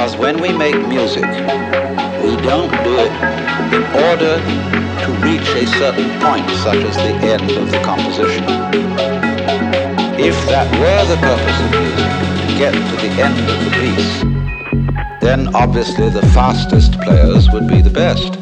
Because when we make music, we don't do it in order to reach a certain point, such as the end of the composition. If that were the purpose of music, to get to the end of the piece, then obviously the fastest players would be the best.